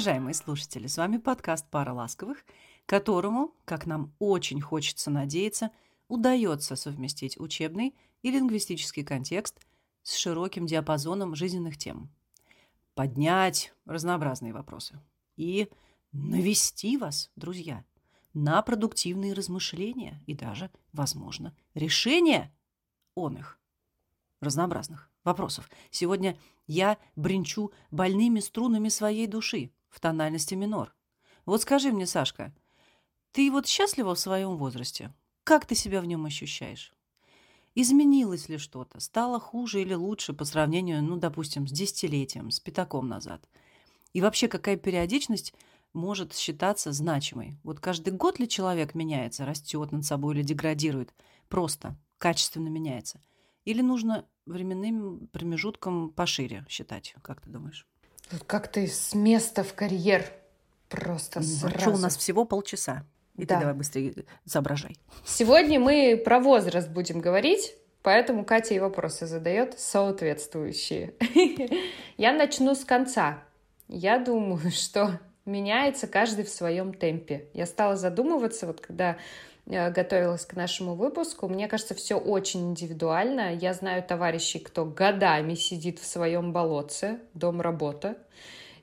Уважаемые слушатели, с вами подкаст «Пара ласковых», которому, как нам очень хочется надеяться, удается совместить учебный и лингвистический контекст с широким диапазоном жизненных тем. Поднять разнообразные вопросы и навести вас, друзья, на продуктивные размышления и даже, возможно, решения он их разнообразных вопросов. Сегодня я бренчу больными струнами своей души в тональности минор. Вот скажи мне, Сашка, ты вот счастлива в своем возрасте? Как ты себя в нем ощущаешь? Изменилось ли что-то? Стало хуже или лучше по сравнению, ну, допустим, с десятилетием, с пятаком назад? И вообще, какая периодичность может считаться значимой? Вот каждый год ли человек меняется, растет над собой или деградирует? Просто, качественно меняется? Или нужно временным промежутком пошире считать, как ты думаешь? Тут как-то с места в карьер просто сразу. чё, у нас всего полчаса. И Да. ты давай быстрее соображай. Сегодня мы про возраст будем говорить, поэтому Катя и вопросы задает соответствующие. Я начну с конца. Я думаю, что меняется каждый в своем темпе. Я стала задумываться, вот когда готовилась к нашему выпуску, мне кажется, все очень индивидуально. Я знаю товарищей, кто годами сидит в своем болотце, дом-работа,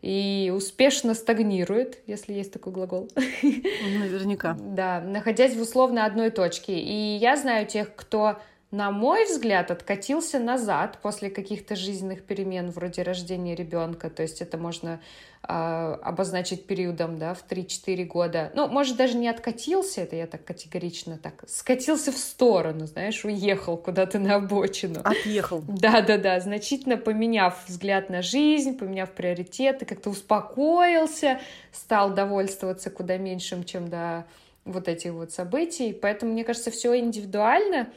и успешно стагнирует, если есть такой глагол. Наверняка. Да, находясь в условно одной точке. И я знаю тех, кто, на мой взгляд, откатился назад после каких-то жизненных перемен, вроде рождения ребенка. То есть это можно а, обозначить периодом, да, в 3-4 года. Ну, может, даже не откатился, это я так категорично так, скатился в сторону, знаешь, уехал куда-то на обочину. Отъехал. Да-да-да, значительно поменяв взгляд на жизнь, поменяв приоритеты, как-то успокоился, стал довольствоваться куда меньшим, чем до вот этих вот событий. Поэтому, мне кажется, все индивидуально.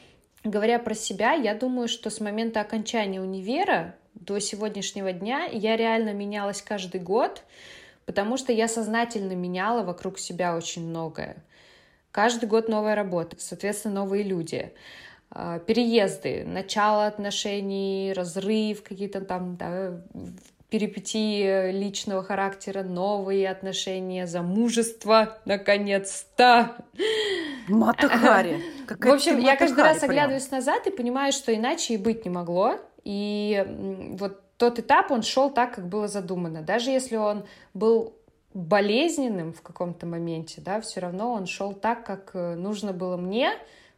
Говоря про себя, я думаю, что с момента окончания универа до сегодняшнего дня я реально менялась каждый год, потому что я сознательно меняла вокруг себя очень многое. Каждый год новая работа, соответственно, новые люди а, переезды, начало отношений, разрыв, какие-то там да, перипетии личного характера, новые отношения, замужество, наконец-то. Мата Хари. В общем, я каждый раз прям. оглядываюсь назад и понимаю, что иначе и быть не могло. И вот тот этап, он шел так, как было задумано. Даже если он был болезненным в каком-то моменте, да, все равно он шел так, как э, нужно было мне.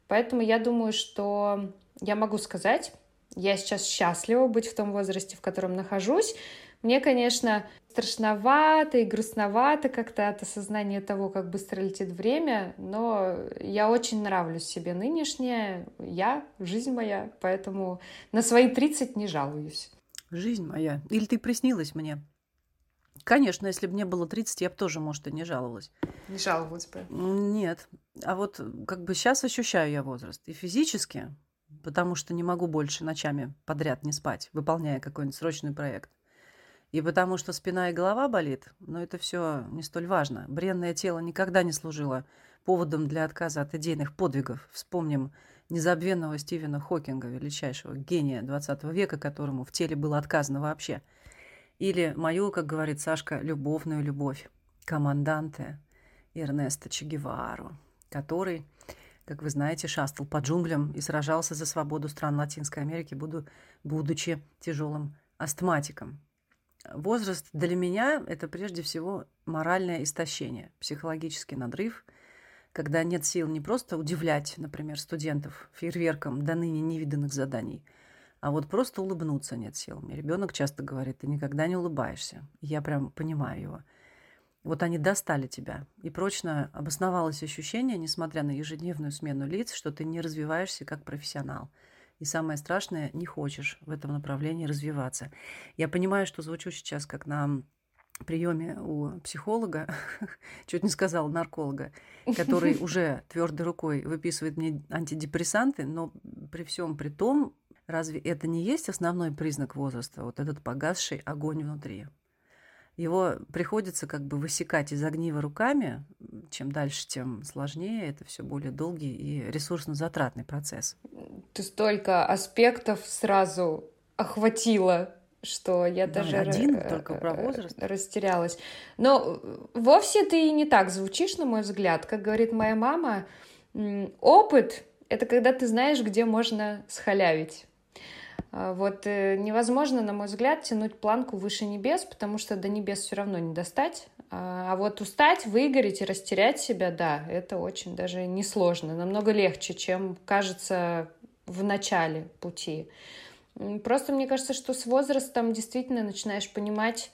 Поэтому я думаю, что я могу сказать, я сейчас счастлива быть в том возрасте, в котором нахожусь. Мне, конечно, страшновато и грустновато как-то от осознания того, как быстро летит время, но я очень нравлюсь себе нынешняя, я, жизнь моя, поэтому на свои 30 не жалуюсь. Жизнь моя. Или ты приснилась мне? Конечно, если бы мне было 30, я бы тоже, может, и не жаловалась. Не жаловалась бы. Нет. А вот э, как бы сейчас ощущаю я возраст. И физически, потому что не могу больше ночами подряд не спать, выполняя какой-нибудь срочный проект. И потому что спина и голова болит, но это все не столь важно. Бренное тело никогда не служило поводом для отказа от идейных подвигов. Вспомним незабвенного Стивена Хокинга, величайшего гения 20 века, которому в теле было отказано вообще. Или мою, как говорит Сашка, любовную любовь, команданте Эрнеста Че Гевару, который, как вы знаете, шастал по джунглям и сражался за свободу стран Латинской Америки, буду, будучи тяжелым астматиком. Возраст для меня – это прежде всего моральное истощение, психологический надрыв, когда нет сил не просто удивлять, например, студентов фейерверком до ныне невиданных заданий, а вот просто улыбнуться нет сил. Мне ребенок часто говорит, ты никогда не улыбаешься. Я прям понимаю его. Вот они достали тебя. И прочно обосновалось ощущение, несмотря на ежедневную смену лиц, что ты не развиваешься как профессионал. И самое страшное, не хочешь в этом направлении развиваться. Я понимаю, что звучу сейчас как на приеме у психолога, чуть не сказала нарколога, который уже твердой рукой выписывает мне антидепрессанты, но при всем при том, разве это не есть основной признак возраста, вот этот погасший огонь внутри? Его приходится как бы высекать из огнива руками. Чем дальше, тем сложнее. Это все более долгий и ресурсно затратный процесс. Ты столько аспектов сразу охватила что я Да, даже один, ра- только про э, возраст. растерялась. Но вовсе ты и не так звучишь, на мой взгляд. Как говорит моя мама, опыт — это когда ты знаешь, где можно схалявить. А, Вот э, невозможно, на мой взгляд, тянуть планку выше небес, потому что до небес все равно не достать. А а вот устать, выгореть и растерять себя, да, это очень даже несложно, намного легче, чем кажется в начале пути. Просто мне кажется, что с возрастом действительно начинаешь понимать,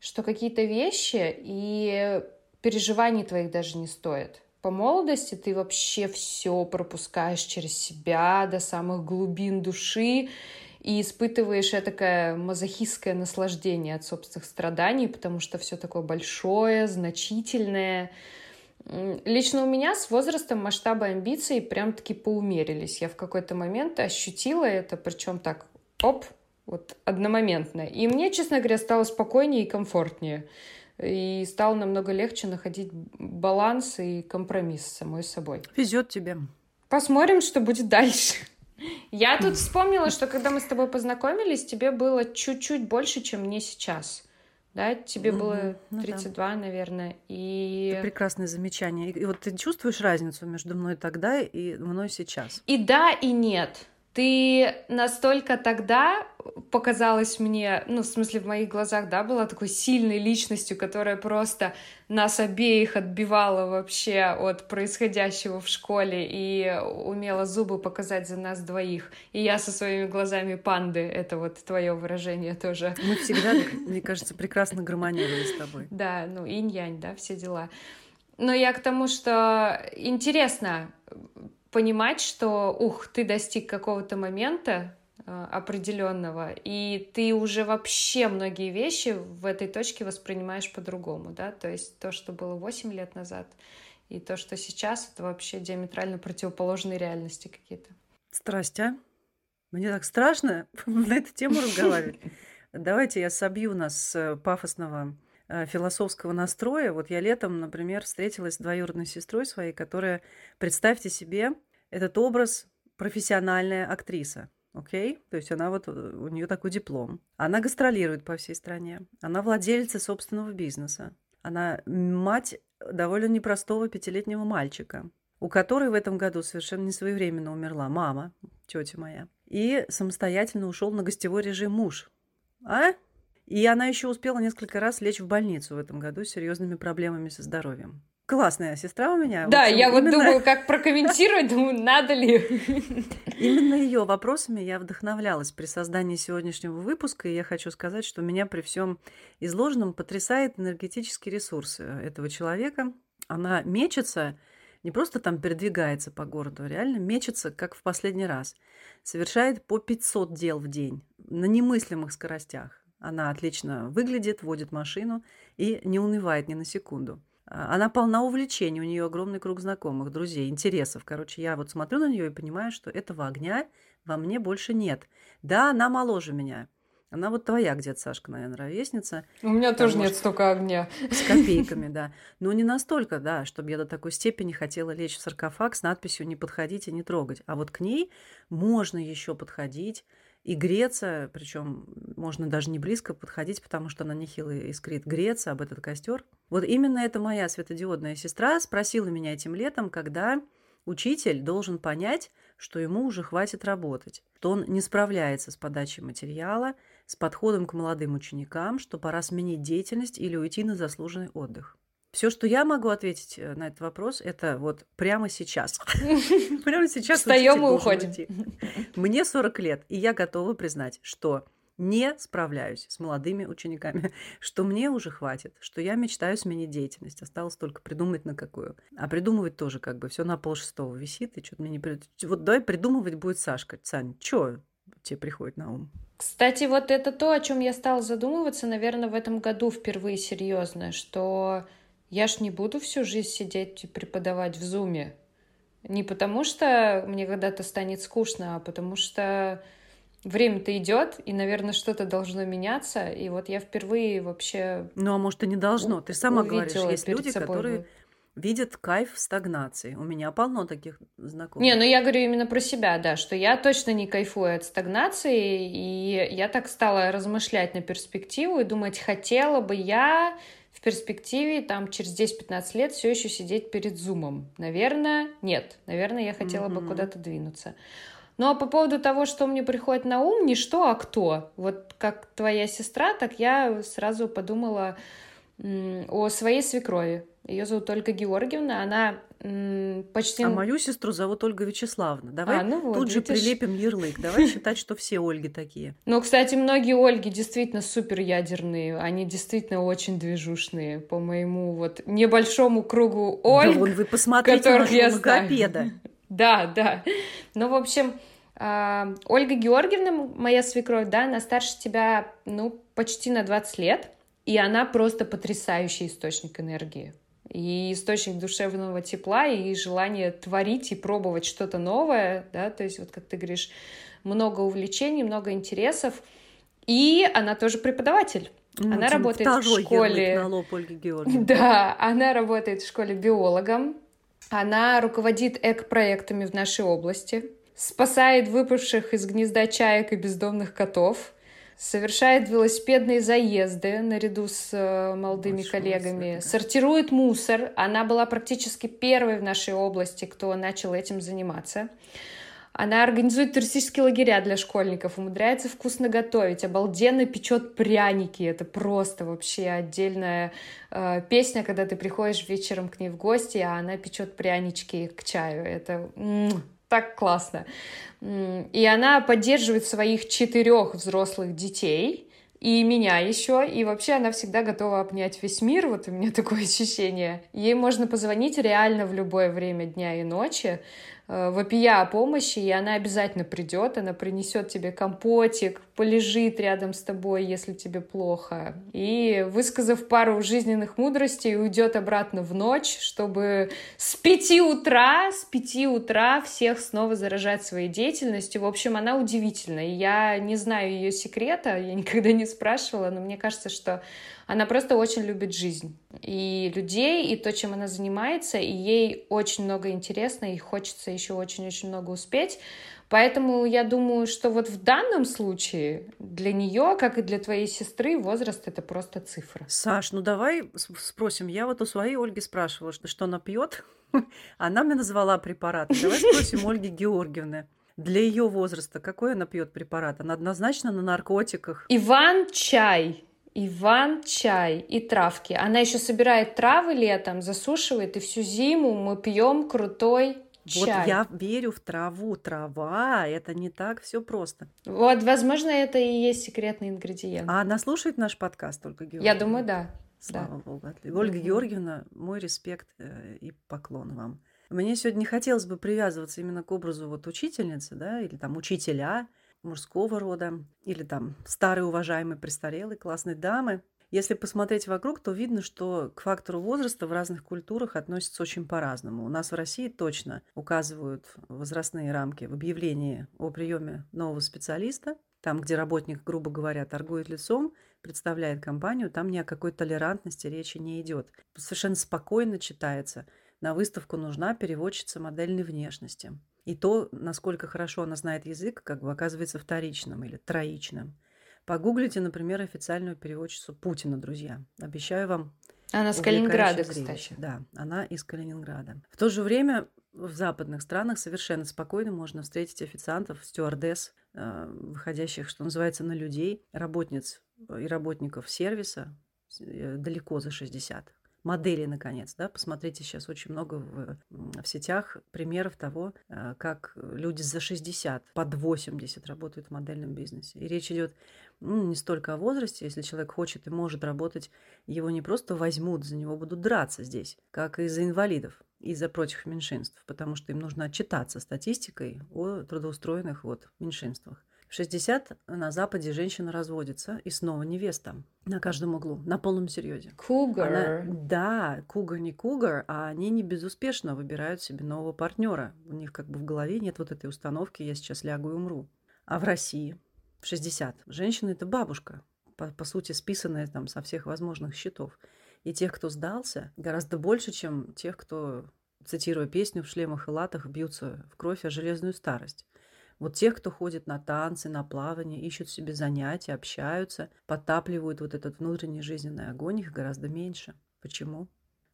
что какие-то вещи и переживаний твоих даже не стоят. По молодости ты вообще все пропускаешь через себя до самых глубин души и испытываешь этакое мазохистское наслаждение от собственных страданий, потому что все такое большое, значительное. Лично у меня с возрастом масштабы амбиций прям-таки поумерились. Я в какой-то момент ощутила это, причем так, оп, вот одномоментно. И мне, честно говоря, стало спокойнее и комфортнее. И стало намного легче находить баланс и компромисс с самой собой. Везет тебе. Посмотрим, что будет дальше. Я тут вспомнила, что когда мы с тобой познакомились, тебе было чуть-чуть больше, чем мне сейчас. Да, тебе Мгм, было ну да. 32, наверное. Это И... прекрасное замечание. И, и вот ты чувствуешь разницу между мной тогда и мной сейчас? и да, и нет. Ты настолько тогда показалась мне, ну, в смысле, в моих глазах, да, была такой сильной личностью, которая просто нас обеих отбивала вообще от происходящего в школе и умела зубы показать за нас двоих. И я со своими глазами панды, это вот твое выражение тоже. Мы всегда, мне кажется, прекрасно гармонировали с тобой. Да, ну, инь-янь, да, все дела. Но я к тому, что интересно понимать, что, ух, ты достиг какого-то момента э, определенного, и ты уже вообще многие вещи в этой точке воспринимаешь по-другому, да, то есть то, что было 8 лет назад, и то, что сейчас, это вообще диаметрально противоположные реальности какие-то. Страсть, а? Мне так страшно на эту тему разговаривать. Давайте я собью нас с э, пафосного философского настроя. Вот я летом, например, встретилась с двоюродной сестрой своей, которая, представьте себе, этот образ профессиональная актриса. Окей? То есть она вот, э, у нее такой диплом. Она гастролирует по всей стране. Она владелица собственного бизнеса. Она мать довольно непростого пятилетнего мальчика, у которой в этом году совершенно несвоевременно умерла мама, тетя моя. И самостоятельно ушел на гостевой режим муж. А? И она еще успела несколько раз лечь в больницу в этом году с серьезными проблемами со здоровьем. Классная сестра у меня. Да, общем, я вот именно- думаю, как прокомментировать, думаю, надо ли. Именно ее вопросами я вдохновлялась при создании сегодняшнего выпуска, и я хочу сказать, что меня при всем изложенном потрясает энергетический ресурс э, этого человека. Она мечется, не просто там передвигается по городу, а реально мечется, как в последний раз. Совершает по 500 дел в день на немыслимых скоростях. Она отлично выглядит, водит машину и не унывает ни на секунду. А, Она полна увлечений, у нее огромный круг знакомых, друзей, интересов. Короче, я вот смотрю на нее и понимаю, что этого огня во мне больше нет. Да, она моложе меня. Она вот твоя где-то, Сашка, наверное, ровесница, У меня тоже может, нет столько огня. с копейками, да. Но не настолько, да, чтобы я до такой степени хотела лечь в саркофаг с надписью «Не подходить и не трогать». А вот к ней можно еще подходить и греться, причем можно даже не близко подходить, потому что она нехило искрит, греться об этот костер. Вот именно эта моя светодиодная сестра спросила меня этим летом, когда учитель должен понять, что ему уже хватит работать, что он не справляется с подачей материала, с подходом к молодым ученикам, что пора сменить деятельность или уйти на заслуженный отдых. Все, что я могу ответить э, на этот вопрос, это вот прямо сейчас. Прямо сейчас Встаем и уходим. Мне 40 лет, и я готова признать, что не справляюсь с молодыми учениками, что мне уже хватит, что я мечтаю сменить деятельность. Осталось только придумать на какую. А придумывать тоже как бы все на пол шестого висит, и что-то мне не... при- Вот давай придумывать будет Сашка. Сань, что тебе приходит на ум? Кстати, вот это то, о чем я стала задумываться, наверное, в этом году впервые серьезно, что я ж не буду всю жизнь сидеть и преподавать в зуме. Не потому что мне когда-то станет скучно, а потому что время-то идет, и, наверное, что-то должно меняться. И вот я впервые вообще Ну, а может, и не должно. Ты сама говоришь, есть люди, собой которые видят кайф в стагнации. У меня полно таких знакомых. Не, ну я говорю именно про себя, да, что я точно не кайфую от стагнации, и я так стала размышлять на перспективу и думать, хотела бы я перспективе там через 10-15 лет все еще сидеть перед зумом. Наверное, нет. Наверное, я хотела mm-hmm. бы куда-то двинуться. Ну а по поводу того, что мне приходит на ум, не что, а кто. Вот как твоя сестра, так я сразу подумала о своей свекрови. Ее зовут Ольга Георгиевна, она почти... А мою сестру зовут Ольга Вячеславовна. Давай а, ну вот, тут же прилепим ярлык. Давай считать, что все Ольги такие. Ну, кстати, многие Ольги действительно супер ядерные. Они действительно очень движушные по моему вот небольшому кругу Ольг, да, вон вы посмотрите которых я логопеда. Да, да. Ну, в общем, а, Ольга Георгиевна, моя свекровь, да, она старше тебя, ну, почти на 20 лет. И она просто потрясающий источник энергии и источник душевного тепла, и желание творить и пробовать что-то новое, да, то есть вот как ты говоришь, много увлечений, много интересов, и она тоже преподаватель. Ну, она работает в школе... На лоб Ольги Да, она работает в школе биологом, она руководит эко-проектами в нашей области, спасает выпавших из гнезда чаек и бездомных котов, совершает велосипедные заезды наряду с э, молодыми Большой коллегами, мусор. сортирует мусор. Она была практически первой в нашей области, кто начал этим заниматься. Она организует туристические лагеря для школьников, умудряется вкусно готовить, обалденно печет пряники. Это просто вообще отдельная э, песня, когда ты приходишь вечером к ней в гости, а она печет прянички к чаю. Это м-м, так классно. И она поддерживает своих четырех взрослых детей, и меня еще, и вообще она всегда готова обнять весь мир, вот у меня такое ощущение. Ей можно позвонить реально в любое время дня и ночи, вопия о помощи, и она обязательно придет, она принесет тебе компотик, полежит рядом с тобой, если тебе плохо, и, высказав пару жизненных мудростей, уйдет обратно в ночь, чтобы с пяти утра, с пяти утра всех снова заражать своей деятельностью. В общем, она удивительна. Я не знаю ее секрета, я никогда не спрашивала, но мне кажется, что она просто очень любит жизнь и людей, и то, чем она занимается, и ей очень много интересно, и хочется еще очень-очень много успеть. Поэтому я думаю, что вот в данном случае для нее, как и для твоей сестры, возраст это просто цифра. Саш, ну давай спросим. Я вот у своей Ольги спрашивала, что, что она пьет. Она мне назвала препарат. Давай спросим Ольги Георгиевны. Для ее возраста какой она пьет препарат? Она однозначно на наркотиках. Иван-чай. Иван-чай и травки. Она еще собирает травы летом, засушивает, и всю зиму мы пьем крутой вот чай. я верю в траву. Трава это не так все просто. Вот, возможно, это и есть секретный ингредиент. А она слушает наш подкаст, Ольга Георгиевна? Я думаю, да. Слава да. Богу. Ольга mm Георгиевна, мой респект э, и поклон вам. Мне сегодня не хотелось бы привязываться именно к образу вот учительницы, да, или там учителя, мужского рода, или там старой уважаемой престарелой классной дамы. Если посмотреть вокруг, то видно, что к фактору возраста в разных культурах относятся очень по-разному. У нас в России точно указывают возрастные рамки в объявлении о приеме нового специалиста. Там, где работник, грубо говоря, торгует лицом, представляет компанию, там ни о какой толерантности речи не идет. Совершенно спокойно читается. На выставку нужна переводчица модельной внешности. И то, насколько хорошо она знает язык, как бы оказывается вторичным или троичным. Погуглите, например, официальную переводчицу Путина, друзья. Обещаю вам. Она с Калининграда, кстати. Да, она из Калининграда. В то же время в западных странах совершенно спокойно можно встретить официантов, стюардесс, э, выходящих, что называется, на людей, работниц и работников сервиса э, далеко за 60 модели, наконец, да, посмотрите, сейчас очень много в, в сетях примеров того, э, как люди за 60, под 80 работают в модельном бизнесе. И речь идет ну, не столько о возрасте, если человек хочет и может работать, его не просто возьмут, за него будут драться здесь, как и за инвалидов, и за прочих меньшинств, потому что им нужно отчитаться статистикой о трудоустроенных вот меньшинствах. В 60 на Западе женщина разводится, и снова невеста на каждом углу, на полном серьезе. Кугар. да, кугар не кугар, а они не безуспешно выбирают себе нового партнера. У них как бы в голове нет вот этой установки «я сейчас лягу и умру». А в России в 60 женщина – это бабушка, по, по сути, списанная там со всех возможных счетов. И тех, кто сдался, гораздо больше, чем тех, кто, цитируя песню, в шлемах и латах бьются в кровь о железную старость. Вот тех, кто ходит на танцы, на плавание, ищут себе занятия, общаются, подтапливают вот этот внутренний жизненный огонь, их гораздо меньше. Почему?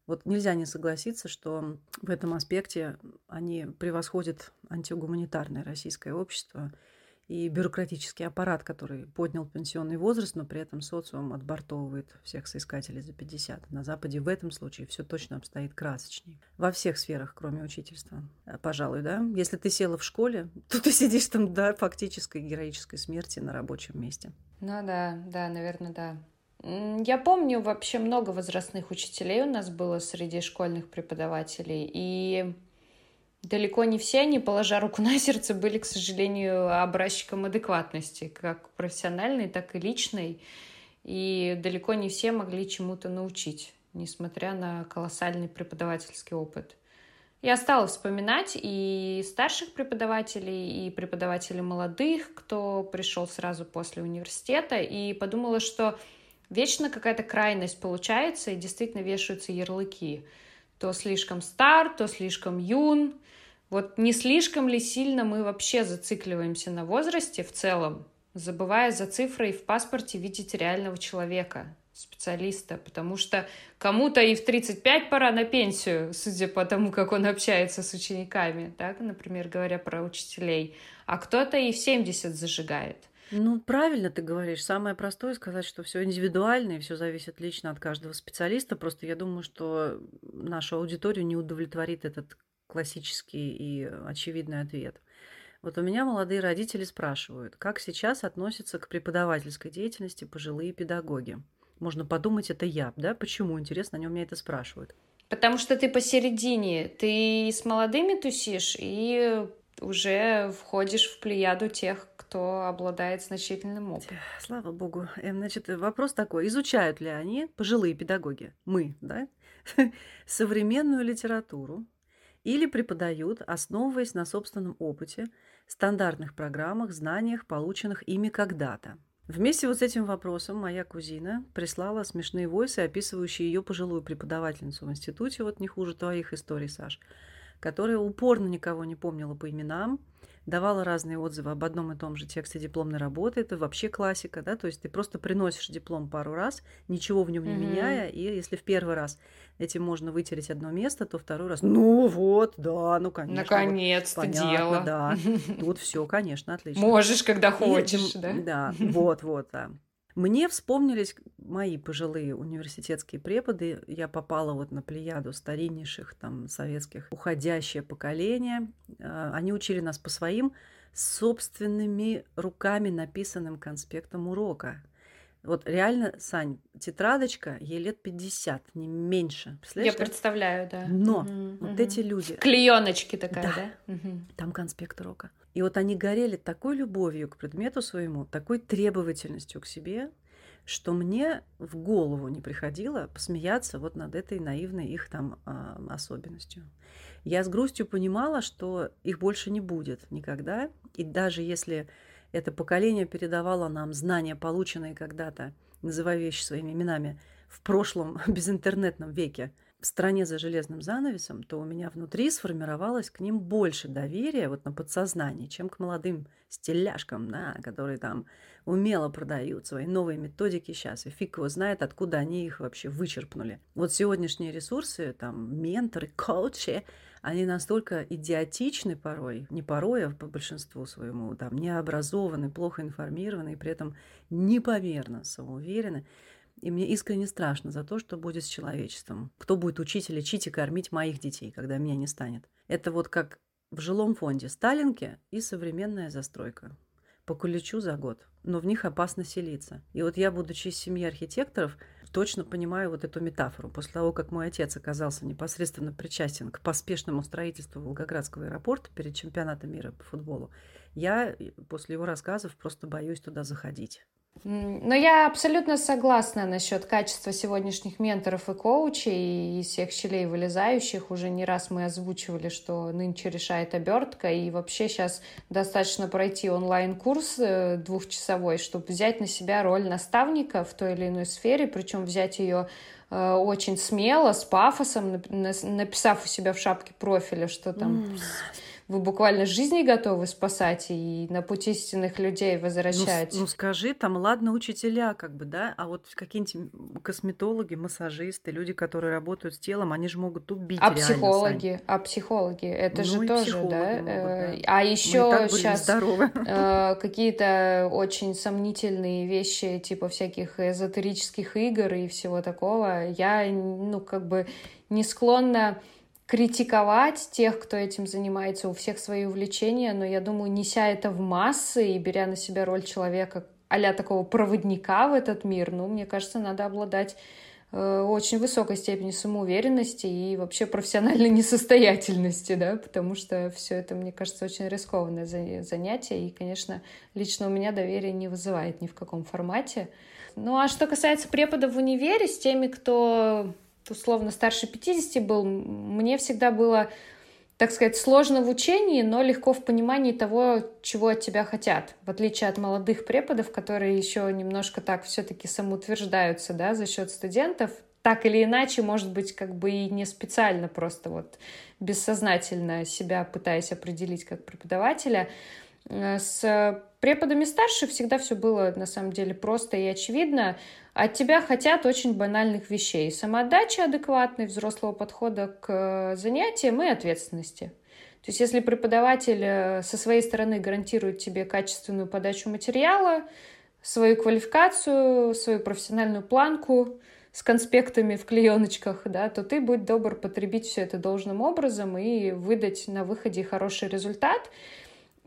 Вот нельзя не согласиться, что в этом аспекте они превосходят антигуманитарное российское общество и бюрократический аппарат, который поднял пенсионный возраст, но при этом социум отбортовывает всех соискателей за 50. На Западе в этом случае все точно обстоит красочней. Во всех сферах, кроме учительства. Э, пожалуй, да? Если ты села в школе, то ты сидишь там до фактической героической смерти на рабочем месте. Ну да, да, наверное, да. Я помню, вообще много возрастных учителей у нас было среди школьных преподавателей, и далеко не все они, положа руку на сердце, были, к сожалению, образчиком адекватности, как профессиональной, так и личной, и далеко не все могли чему-то научить, несмотря на колоссальный преподавательский опыт. Я стала вспоминать и старших преподавателей, и преподавателей молодых, кто пришел сразу после университета, и подумала, что вечно какая-то крайность получается, и действительно вешаются ярлыки. То слишком стар, то слишком юн. Вот не слишком ли сильно мы вообще зацикливаемся на возрасте в целом, забывая за цифрой в паспорте видеть реального человека, специалиста, потому что кому-то и в 35 пора на пенсию, судя по тому, как он общается с учениками, так, например, говоря про учителей, а кто-то и в 70 зажигает. Ну, правильно ты говоришь. Самое простое сказать, что все индивидуально и все зависит лично от каждого специалиста. Просто я думаю, что нашу аудиторию не удовлетворит этот классический и очевидный ответ. Вот у меня молодые родители спрашивают, как сейчас относятся к преподавательской деятельности пожилые педагоги. Можно подумать, это я, да? Почему, интересно, они у меня это спрашивают. Потому что ты посередине, ты с молодыми тусишь и уже входишь в плеяду тех, кто обладает значительным опытом. Слава богу. Эм, значит, вопрос такой. Изучают ли они, пожилые педагоги, мы, да, современную литературу или преподают, основываясь на собственном опыте, стандартных программах, знаниях, полученных ими когда-то? Вместе вот с этим вопросом моя кузина прислала смешные войсы, описывающие ее пожилую преподавательницу в институте, вот не хуже твоих историй, Саш, которая упорно никого не помнила по именам, давала разные отзывы об одном и том же тексте дипломной работы. Это вообще классика, да, то есть ты просто приносишь диплом пару раз, ничего в нем не mm-hmm. меняя, и если в первый раз этим можно вытереть одно место, то второй раз, ну вот, да, ну конечно. Наконец-то вот, дело. Да, тут все, конечно, отлично. Можешь, когда хочешь, и, да? Да, вот, вот, да. Мне вспомнились мои пожилые университетские преподы. Я попала вот на плеяду стариннейших там советских уходящее поколение. А, они учили нас по своим собственными руками написанным конспектам урока. Вот реально, Сань, тетрадочка, ей лет 50, не меньше. Я представляю, да. Но угу, вот угу. эти люди... Клееночки такая, да? да? Угу. Там конспект урока. И вот они горели такой любовью к предмету своему, такой требовательностью к себе, что мне в голову не приходило посмеяться вот над этой наивной их там а, особенностью. Я с грустью понимала, что их больше не будет никогда. И даже если это поколение передавало нам знания, полученные когда-то, называя вещи своими именами, в прошлом безинтернетном веке – в стране за железным занавесом, то у меня внутри сформировалось к ним больше доверия вот на подсознании, чем к молодым стиляшкам, да, которые там умело продают свои новые методики сейчас, и фиг его знает, откуда они их вообще вычерпнули. Вот сегодняшние ресурсы, там, менторы, коучи, они настолько идиотичны порой, не порой, а по большинству своему, там, необразованы, плохо информированы и при этом непомерно самоуверены, и мне искренне страшно за то, что будет с человечеством. Кто будет учить, лечить и кормить моих детей, когда меня не станет. Это вот как в жилом фонде Сталинки и современная застройка. По куличу за год. Но в них опасно селиться. И вот я, будучи из семьи архитекторов, точно понимаю вот эту метафору. После того, как мой отец оказался непосредственно причастен к поспешному строительству Волгоградского аэропорта перед чемпионатом мира по футболу, я после его рассказов просто боюсь туда заходить. Но я абсолютно согласна насчет качества сегодняшних менторов и коучей и всех щелей вылезающих. Уже не раз мы озвучивали, что нынче решает обертка, и вообще сейчас достаточно пройти онлайн-курс э, двухчасовой, чтобы взять на себя роль наставника в той или иной сфере, причем взять ее э, очень смело, с пафосом, написав у себя в шапке профиля, что там mm вы буквально жизни готовы спасать и на пути истинных людей возвращать. Ну, ну скажи, там ладно учителя, как бы, да, а вот какие-нибудь косметологи, массажисты, люди, которые работают с телом, они же могут убить. А психологи, сами. а психологи, это ну, же тоже, да? Могут, да. Э, а еще сейчас э, какие-то очень сомнительные вещи, типа всяких эзотерических игр и всего такого. Я, ну, как бы не склонна критиковать тех, кто этим занимается, у всех свои увлечения, но я думаю, неся это в массы и беря на себя роль человека а такого проводника в этот мир, ну, мне кажется, надо обладать э, очень высокой степенью самоуверенности и вообще профессиональной несостоятельности, да, потому что все это, мне кажется, очень рискованное занятие, и, конечно, лично у меня доверие не вызывает ни в каком формате. Ну, а что касается преподов в универе, с теми, кто условно старше 50 был, мне всегда было, так сказать, сложно в учении, но легко в понимании того, чего от тебя хотят. В отличие от молодых преподов, которые еще немножко так все-таки самоутверждаются да, за счет студентов, так или иначе, может быть, как бы и не специально, просто вот бессознательно себя пытаясь определить как преподавателя. Э, с преподами старше всегда все было на самом деле просто и очевидно. От тебя хотят очень банальных вещей. Самоотдачи адекватной, взрослого подхода к занятиям и ответственности. То есть если преподаватель э, со своей стороны гарантирует тебе качественную подачу материала, свою квалификацию, свою профессиональную планку с конспектами в клееночках, да, то ты будь добр потребить все это должным образом и выдать на выходе хороший результат –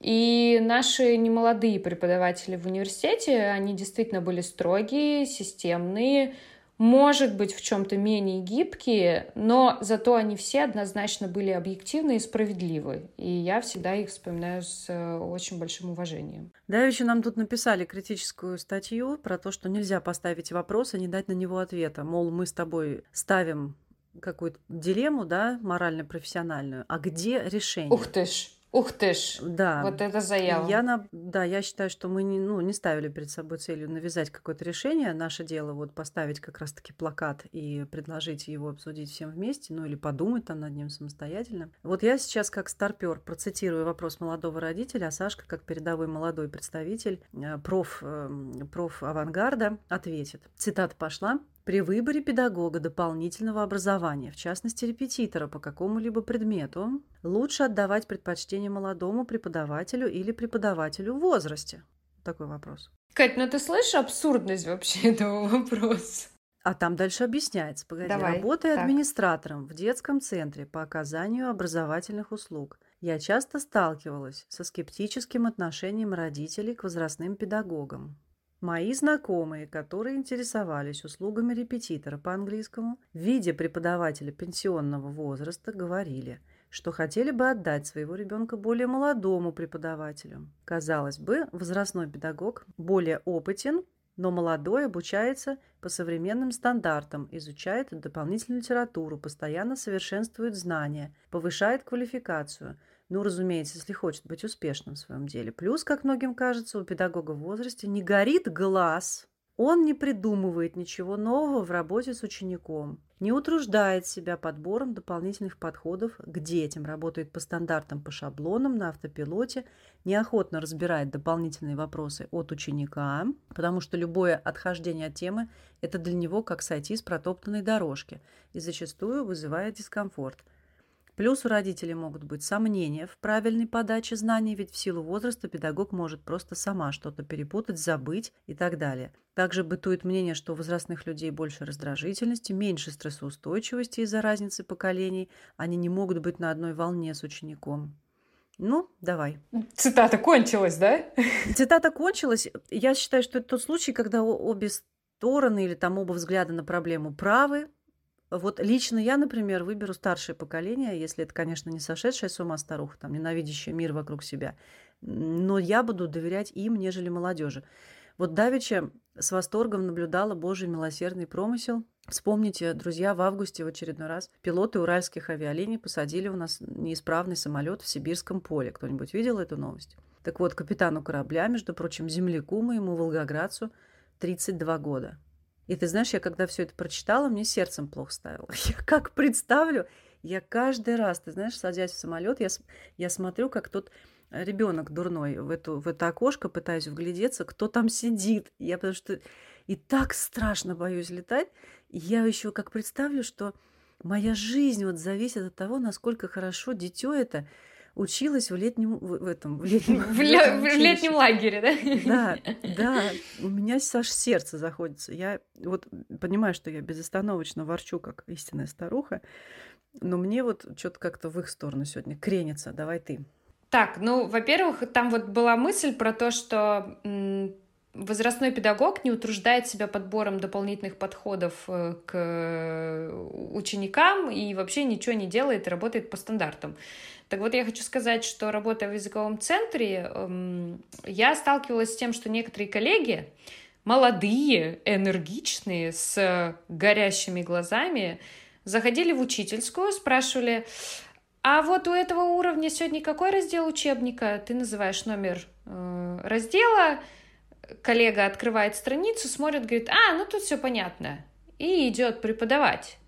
и наши немолодые преподаватели в университете, они действительно были строгие, системные, может быть, в чем-то менее гибкие, но зато они все однозначно были объективны и справедливы. И я всегда их вспоминаю с э, очень большим уважением. Да, еще нам тут написали критическую статью про то, что нельзя поставить вопрос и не дать на него ответа. Мол, мы с тобой ставим какую-то дилемму, да, морально-профессиональную, а где решение? Ух ты ж! Ух ты ж! Да. Вот это заява. Я на, да, я считаю, что мы не, ну, не ставили перед собой целью навязать какое-то решение. Наше дело вот поставить как раз-таки плакат и предложить его обсудить всем вместе, ну или подумать там над ним самостоятельно. Вот я сейчас как старпер процитирую вопрос молодого родителя, а Сашка как передовой молодой представитель э, проф, эм, проф авангарда ответит. Цитата пошла. При выборе педагога дополнительного образования, в частности репетитора по какому-либо предмету, лучше отдавать предпочтение молодому преподавателю или преподавателю в возрасте? Такой вопрос. Кать, ну ты слышишь абсурдность вообще этого вопроса? А там дальше объясняется. Погоди, Давай, работая так. администратором в детском центре по оказанию образовательных услуг, я часто сталкивалась со скептическим отношением родителей к возрастным педагогам. Мои знакомые, которые интересовались услугами репетитора по английскому, видя преподавателя пенсионного возраста, говорили, что хотели бы отдать своего ребенка более молодому преподавателю. Казалось бы, возрастной педагог более опытен, но молодой обучается по современным стандартам, изучает дополнительную литературу, постоянно совершенствует знания, повышает квалификацию – ну, разумеется, если хочет быть успешным в своем деле. Плюс, как многим кажется, у педагога в возрасте не горит глаз. Он не придумывает ничего нового в работе с учеником, не утруждает себя подбором дополнительных подходов к детям, работает по стандартам, по шаблонам, на автопилоте, неохотно разбирает дополнительные вопросы от ученика, потому что любое отхождение от темы – это для него как сойти с протоптанной дорожки и зачастую вызывает дискомфорт – Плюс у родителей могут быть сомнения в правильной подаче знаний, ведь в силу возраста педагог может просто сама что-то перепутать, забыть и так далее. Также бытует мнение, что у возрастных людей больше раздражительности, меньше стрессоустойчивости из-за разницы поколений, они не могут быть на одной волне с учеником. Ну, давай. Цитата кончилась, да? Цитата кончилась. Я считаю, что это тот случай, когда обе стороны или там оба взгляда на проблему правы, вот лично я, например, выберу старшее поколение, если это, конечно, не сошедшая с ума старуха, там, ненавидящая мир вокруг себя. Но я буду доверять им, нежели молодежи. Вот Давича с восторгом наблюдала Божий милосердный промысел. Вспомните, друзья, в августе в очередной раз пилоты уральских авиалиний посадили у нас неисправный самолет в сибирском поле. Кто-нибудь видел эту новость? Так вот, капитану корабля, между прочим, земляку моему, волгоградцу, 32 года. И ты знаешь, я когда все это прочитала, мне сердцем плохо ставило. Я как представлю, я каждый раз, ты знаешь, садясь в самолет, я, я смотрю, как тот ребенок дурной в, эту, в это окошко, пытаюсь вглядеться, кто там сидит. Я потому что и так страшно боюсь летать. Я еще как представлю, что моя жизнь вот зависит от того, насколько хорошо дитё это училась в летнем в, в этом в летнем, в, летнем, в летнем лагере, да? Да, да. У меня аж сердце заходится. Я вот понимаю, что я безостановочно ворчу, как истинная старуха, но мне вот что-то как-то в их сторону сегодня кренится. Давай ты. Так, ну, во-первых, там вот была мысль про то, что возрастной педагог не утруждает себя подбором дополнительных подходов э, к ученикам и вообще ничего не делает, работает по стандартам. Так вот, я хочу сказать, что работая в языковом центре, эм, я сталкивалась с тем, что некоторые коллеги, молодые, энергичные, с горящими глазами, заходили в учительскую, спрашивали, а вот у этого уровня сегодня какой раздел учебника? Ты называешь номер э, раздела, коллега открывает страницу, смотрит, говорит, а, ну тут все понятно, и идет преподавать,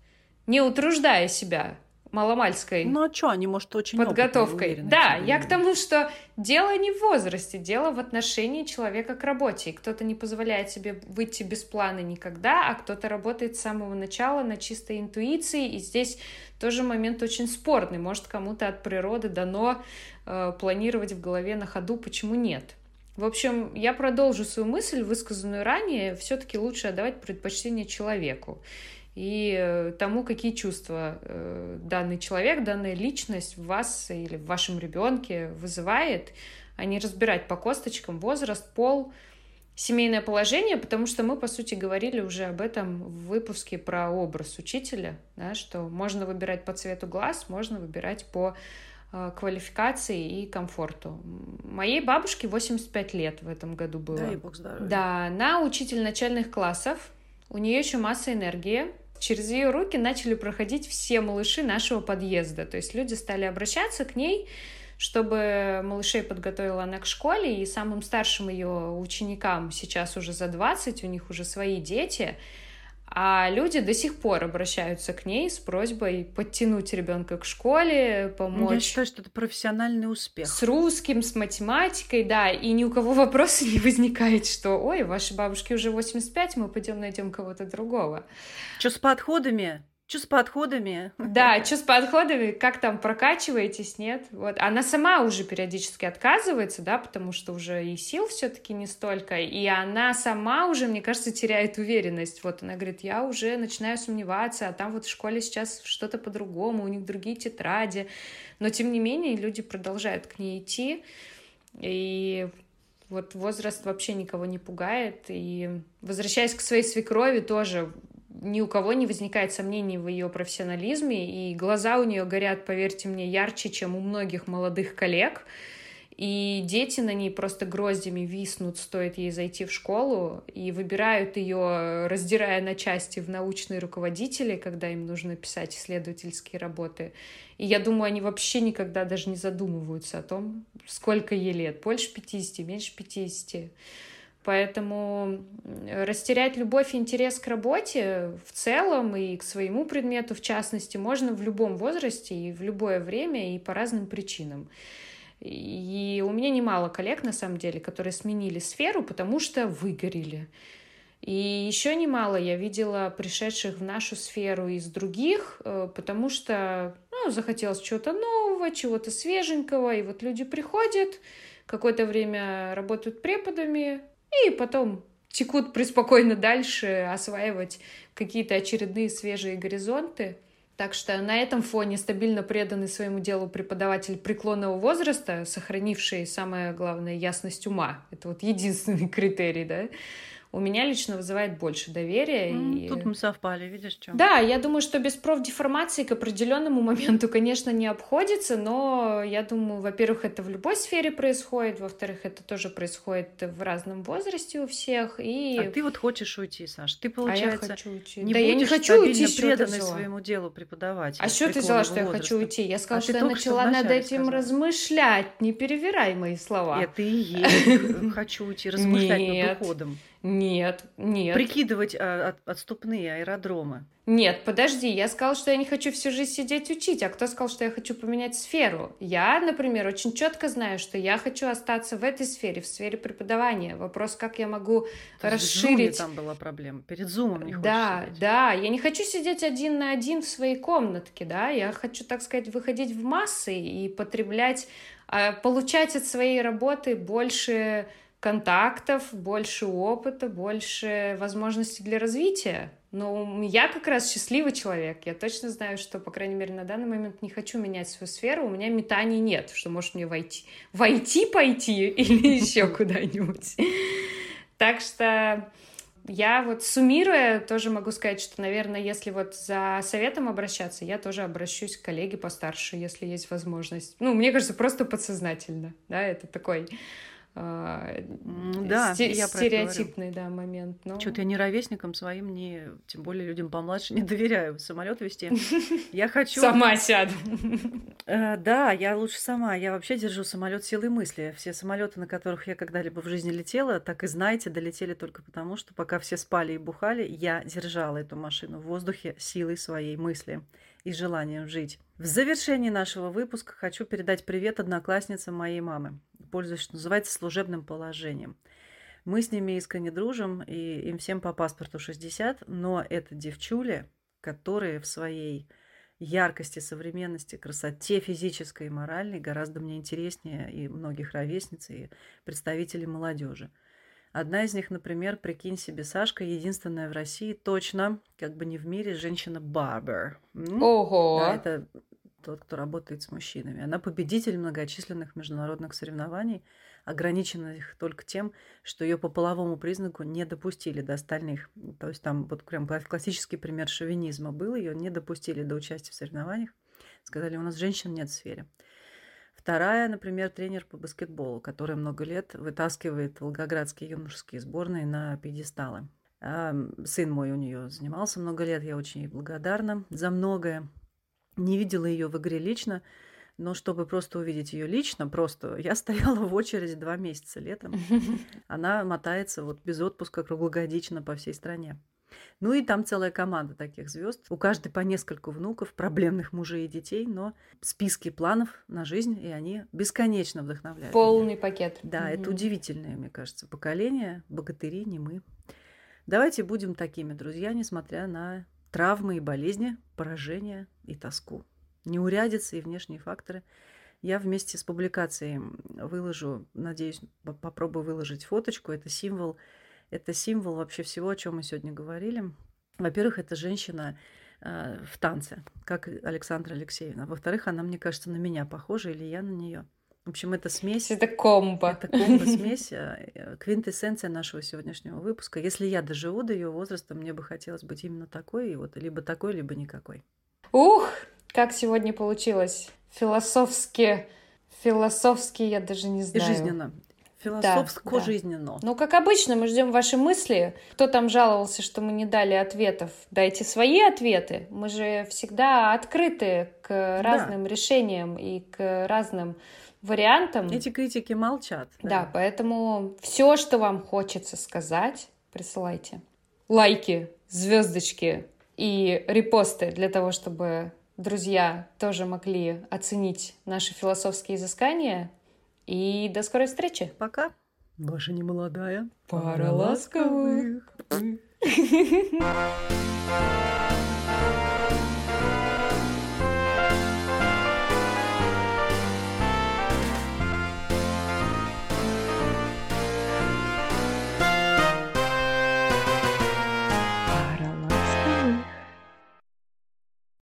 не утруждая себя маломальской ну а что, они, может, очень подготовкой. Опытные, да, я к тому, что дело не в возрасте, дело в отношении человека к работе. И кто-то не позволяет себе выйти без плана никогда, а кто-то работает с самого начала на чистой интуиции. И здесь тоже момент очень спорный. Может, кому-то от природы дано э, планировать в голове на ходу, почему нет. В общем, я продолжу свою мысль, высказанную ранее, все-таки лучше отдавать предпочтение человеку и э, тому, какие чувства э, данный человек, данная личность в вас или в вашем ребенке вызывает, а не разбирать по косточкам возраст, пол, семейное положение, потому что мы, по сути, говорили уже об этом в выпуске про образ учителя, да, что можно выбирать по цвету глаз, можно выбирать по квалификации и комфорту. Моей бабушке 85 лет в этом году было. Да, и бог здоровья. Да, она учитель начальных классов, у нее еще масса энергии. Через ее руки начали проходить все малыши нашего подъезда. То есть люди стали обращаться к ней, чтобы малышей подготовила она к школе, и самым старшим ее ученикам сейчас уже за 20, у них уже свои дети — а люди до сих пор обращаются к ней с просьбой подтянуть ребенка к школе, помочь. Я считаю, что это профессиональный успех. С русским, с математикой, да. И ни у кого вопроса не возникает, что ой, вашей бабушке уже 85, мы пойдем найдем кого-то другого. Что с подходами? Что с подходами? Да, что с подходами, как там прокачиваетесь, нет? Вот. Она сама уже периодически отказывается, да, потому что уже и сил все-таки не столько, и она сама уже, мне кажется, теряет уверенность. Вот она говорит, я уже начинаю сомневаться, а там вот в школе сейчас что-то по-другому, у них другие тетради, но тем не менее люди продолжают к ней идти, и вот возраст вообще никого не пугает. И возвращаясь к своей свекрови, тоже ни у кого не возникает сомнений в ее профессионализме, и глаза у нее горят, поверьте мне, ярче, чем у многих молодых коллег. И дети на ней просто гроздями виснут, стоит ей зайти в школу, и выбирают ее, раздирая на части в научные руководители, когда им нужно писать исследовательские работы. И я думаю, они вообще никогда даже не задумываются о том, сколько ей лет, больше 50, меньше 50. Поэтому растерять любовь и интерес к работе в целом и к своему предмету в частности можно в любом возрасте и в любое время и по разным причинам. И у меня немало коллег, на самом деле, которые сменили сферу, потому что выгорели. И еще немало я видела пришедших в нашу сферу из других, э, потому что ну, захотелось чего-то нового, чего-то свеженького. И вот люди приходят, какое-то время работают преподами, и потом текут преспокойно дальше, осваивать какие-то очередные свежие горизонты. Так что на этом фоне стабильно преданный своему делу преподаватель преклонного возраста, сохранивший, самое главное, ясность ума. Это вот единственный критерий, да, у меня лично вызывает больше доверия. Mm, и... Тут мы совпали, видишь, что? Да, я думаю, что без профдеформации к определенному моменту, конечно, не обходится, но я думаю, во-первых, это в любой сфере происходит, во-вторых, это тоже происходит в разном возрасте у всех. И... А ты вот хочешь уйти, Саш? Ты, получается, а я хочу уйти. не да я не хочу уйти, преданной своему делу преподавать. А что ты взяла, что я хочу уйти? Я сказала, а что я начала над этим сказала. размышлять. Не перевирай мои слова. Это и есть. Хочу уйти размышлять над уходом. Нет, нет. Прикидывать а, от, отступные аэродромы. Нет, подожди, я сказала, что я не хочу всю жизнь сидеть учить, а кто сказал, что я хочу поменять сферу? Я, например, очень четко знаю, что я хочу остаться в этой сфере, в сфере преподавания. Вопрос, как я могу То расширить... там была проблема, перед зумом не Да, сидеть. да, я не хочу сидеть один на один в своей комнатке, да, я хочу, так сказать, выходить в массы и потреблять, а, получать от своей работы больше контактов, больше опыта, больше возможностей для развития. Но я как раз счастливый человек. Я точно знаю, что, по крайней мере, на данный момент не хочу менять свою сферу. У меня метаний нет, что может мне войти. Войти пойти или еще куда-нибудь. Так что я вот суммируя, тоже могу сказать, что, наверное, если вот за советом обращаться, я тоже обращусь к коллеге постарше, если есть возможность. Ну, мне кажется, просто подсознательно, да, это такой да, сте- я стереотипный да, момент. Но... Что-то я ни ровесникам своим, ни тем более людям помладше не доверяю самолет вести. Я хочу... Сама сяду. Э, да, я лучше сама. Я вообще держу самолет силой мысли. Все самолеты, на которых я когда-либо в жизни летела, так и знаете, долетели только потому, что пока все спали и бухали, я держала эту машину в воздухе силой своей мысли и желанием жить. В завершении нашего выпуска хочу передать привет одноклассницам моей мамы пользуясь, что называется, служебным положением. Мы с ними искренне дружим, и им всем по паспорту 60, но это девчули, которые в своей яркости, современности, красоте физической и моральной гораздо мне интереснее и многих ровесниц, и представителей молодежи. Одна из них, например, прикинь себе, Сашка, единственная в России, точно, как бы не в мире, женщина-барбер. Ого! Да, это тот, кто работает с мужчинами. Она победитель многочисленных международных соревнований, ограниченных только тем, что ее по половому признаку не допустили до остальных. То есть там вот прям классический пример шовинизма был, ее не допустили до участия в соревнованиях. Сказали, у нас женщин нет в сфере. Вторая, например, тренер по баскетболу, который много лет вытаскивает волгоградские юношеские сборные на пьедесталы. Сын мой у нее занимался много лет, я очень ей благодарна за многое. Не видела ее в игре лично, но чтобы просто увидеть ее лично, просто я стояла в очереди два месяца летом. Она мотается вот без отпуска круглогодично по всей стране. Ну и там целая команда таких звезд. У каждой по нескольку внуков, проблемных мужей и детей, но списки планов на жизнь, и они бесконечно вдохновляют. Полный меня. пакет. Да, mm это удивительное, мне кажется, поколение, богатыри, не мы. Давайте будем такими, друзья, несмотря на травмы и болезни, поражения и тоску. Неурядицы и внешние факторы. Я вместе с публикацией выложу, надеюсь, попробую выложить фоточку. Это символ, это символ вообще всего, о чем мы сегодня говорили. Во-первых, это женщина э, в танце, как Александра Алексеевна. Во-вторых, она, мне кажется, на меня похожа, или я на нее. В общем, это смесь. Это комбо. Это комбо, смесь, э, квинтэссенция нашего сегодняшнего выпуска. Если я доживу до ее возраста, мне бы хотелось быть именно такой, и вот либо такой, либо никакой. Ух, как сегодня получилось. Философски, философски я даже не знаю. жизненно. Философско-жизненно. Да, да. Ну, как обычно, мы ждем ваши мысли. Кто там жаловался, что мы не дали ответов? Дайте свои ответы. Мы же всегда открыты к разным да. решениям и к разным вариантам. Эти критики молчат. Да, да поэтому все, что вам хочется сказать, присылайте. Лайки, звездочки и репосты для того, чтобы друзья тоже могли оценить наши философские изыскания. И до скорой встречи. Пока. Ваша немолодая пара ласковых.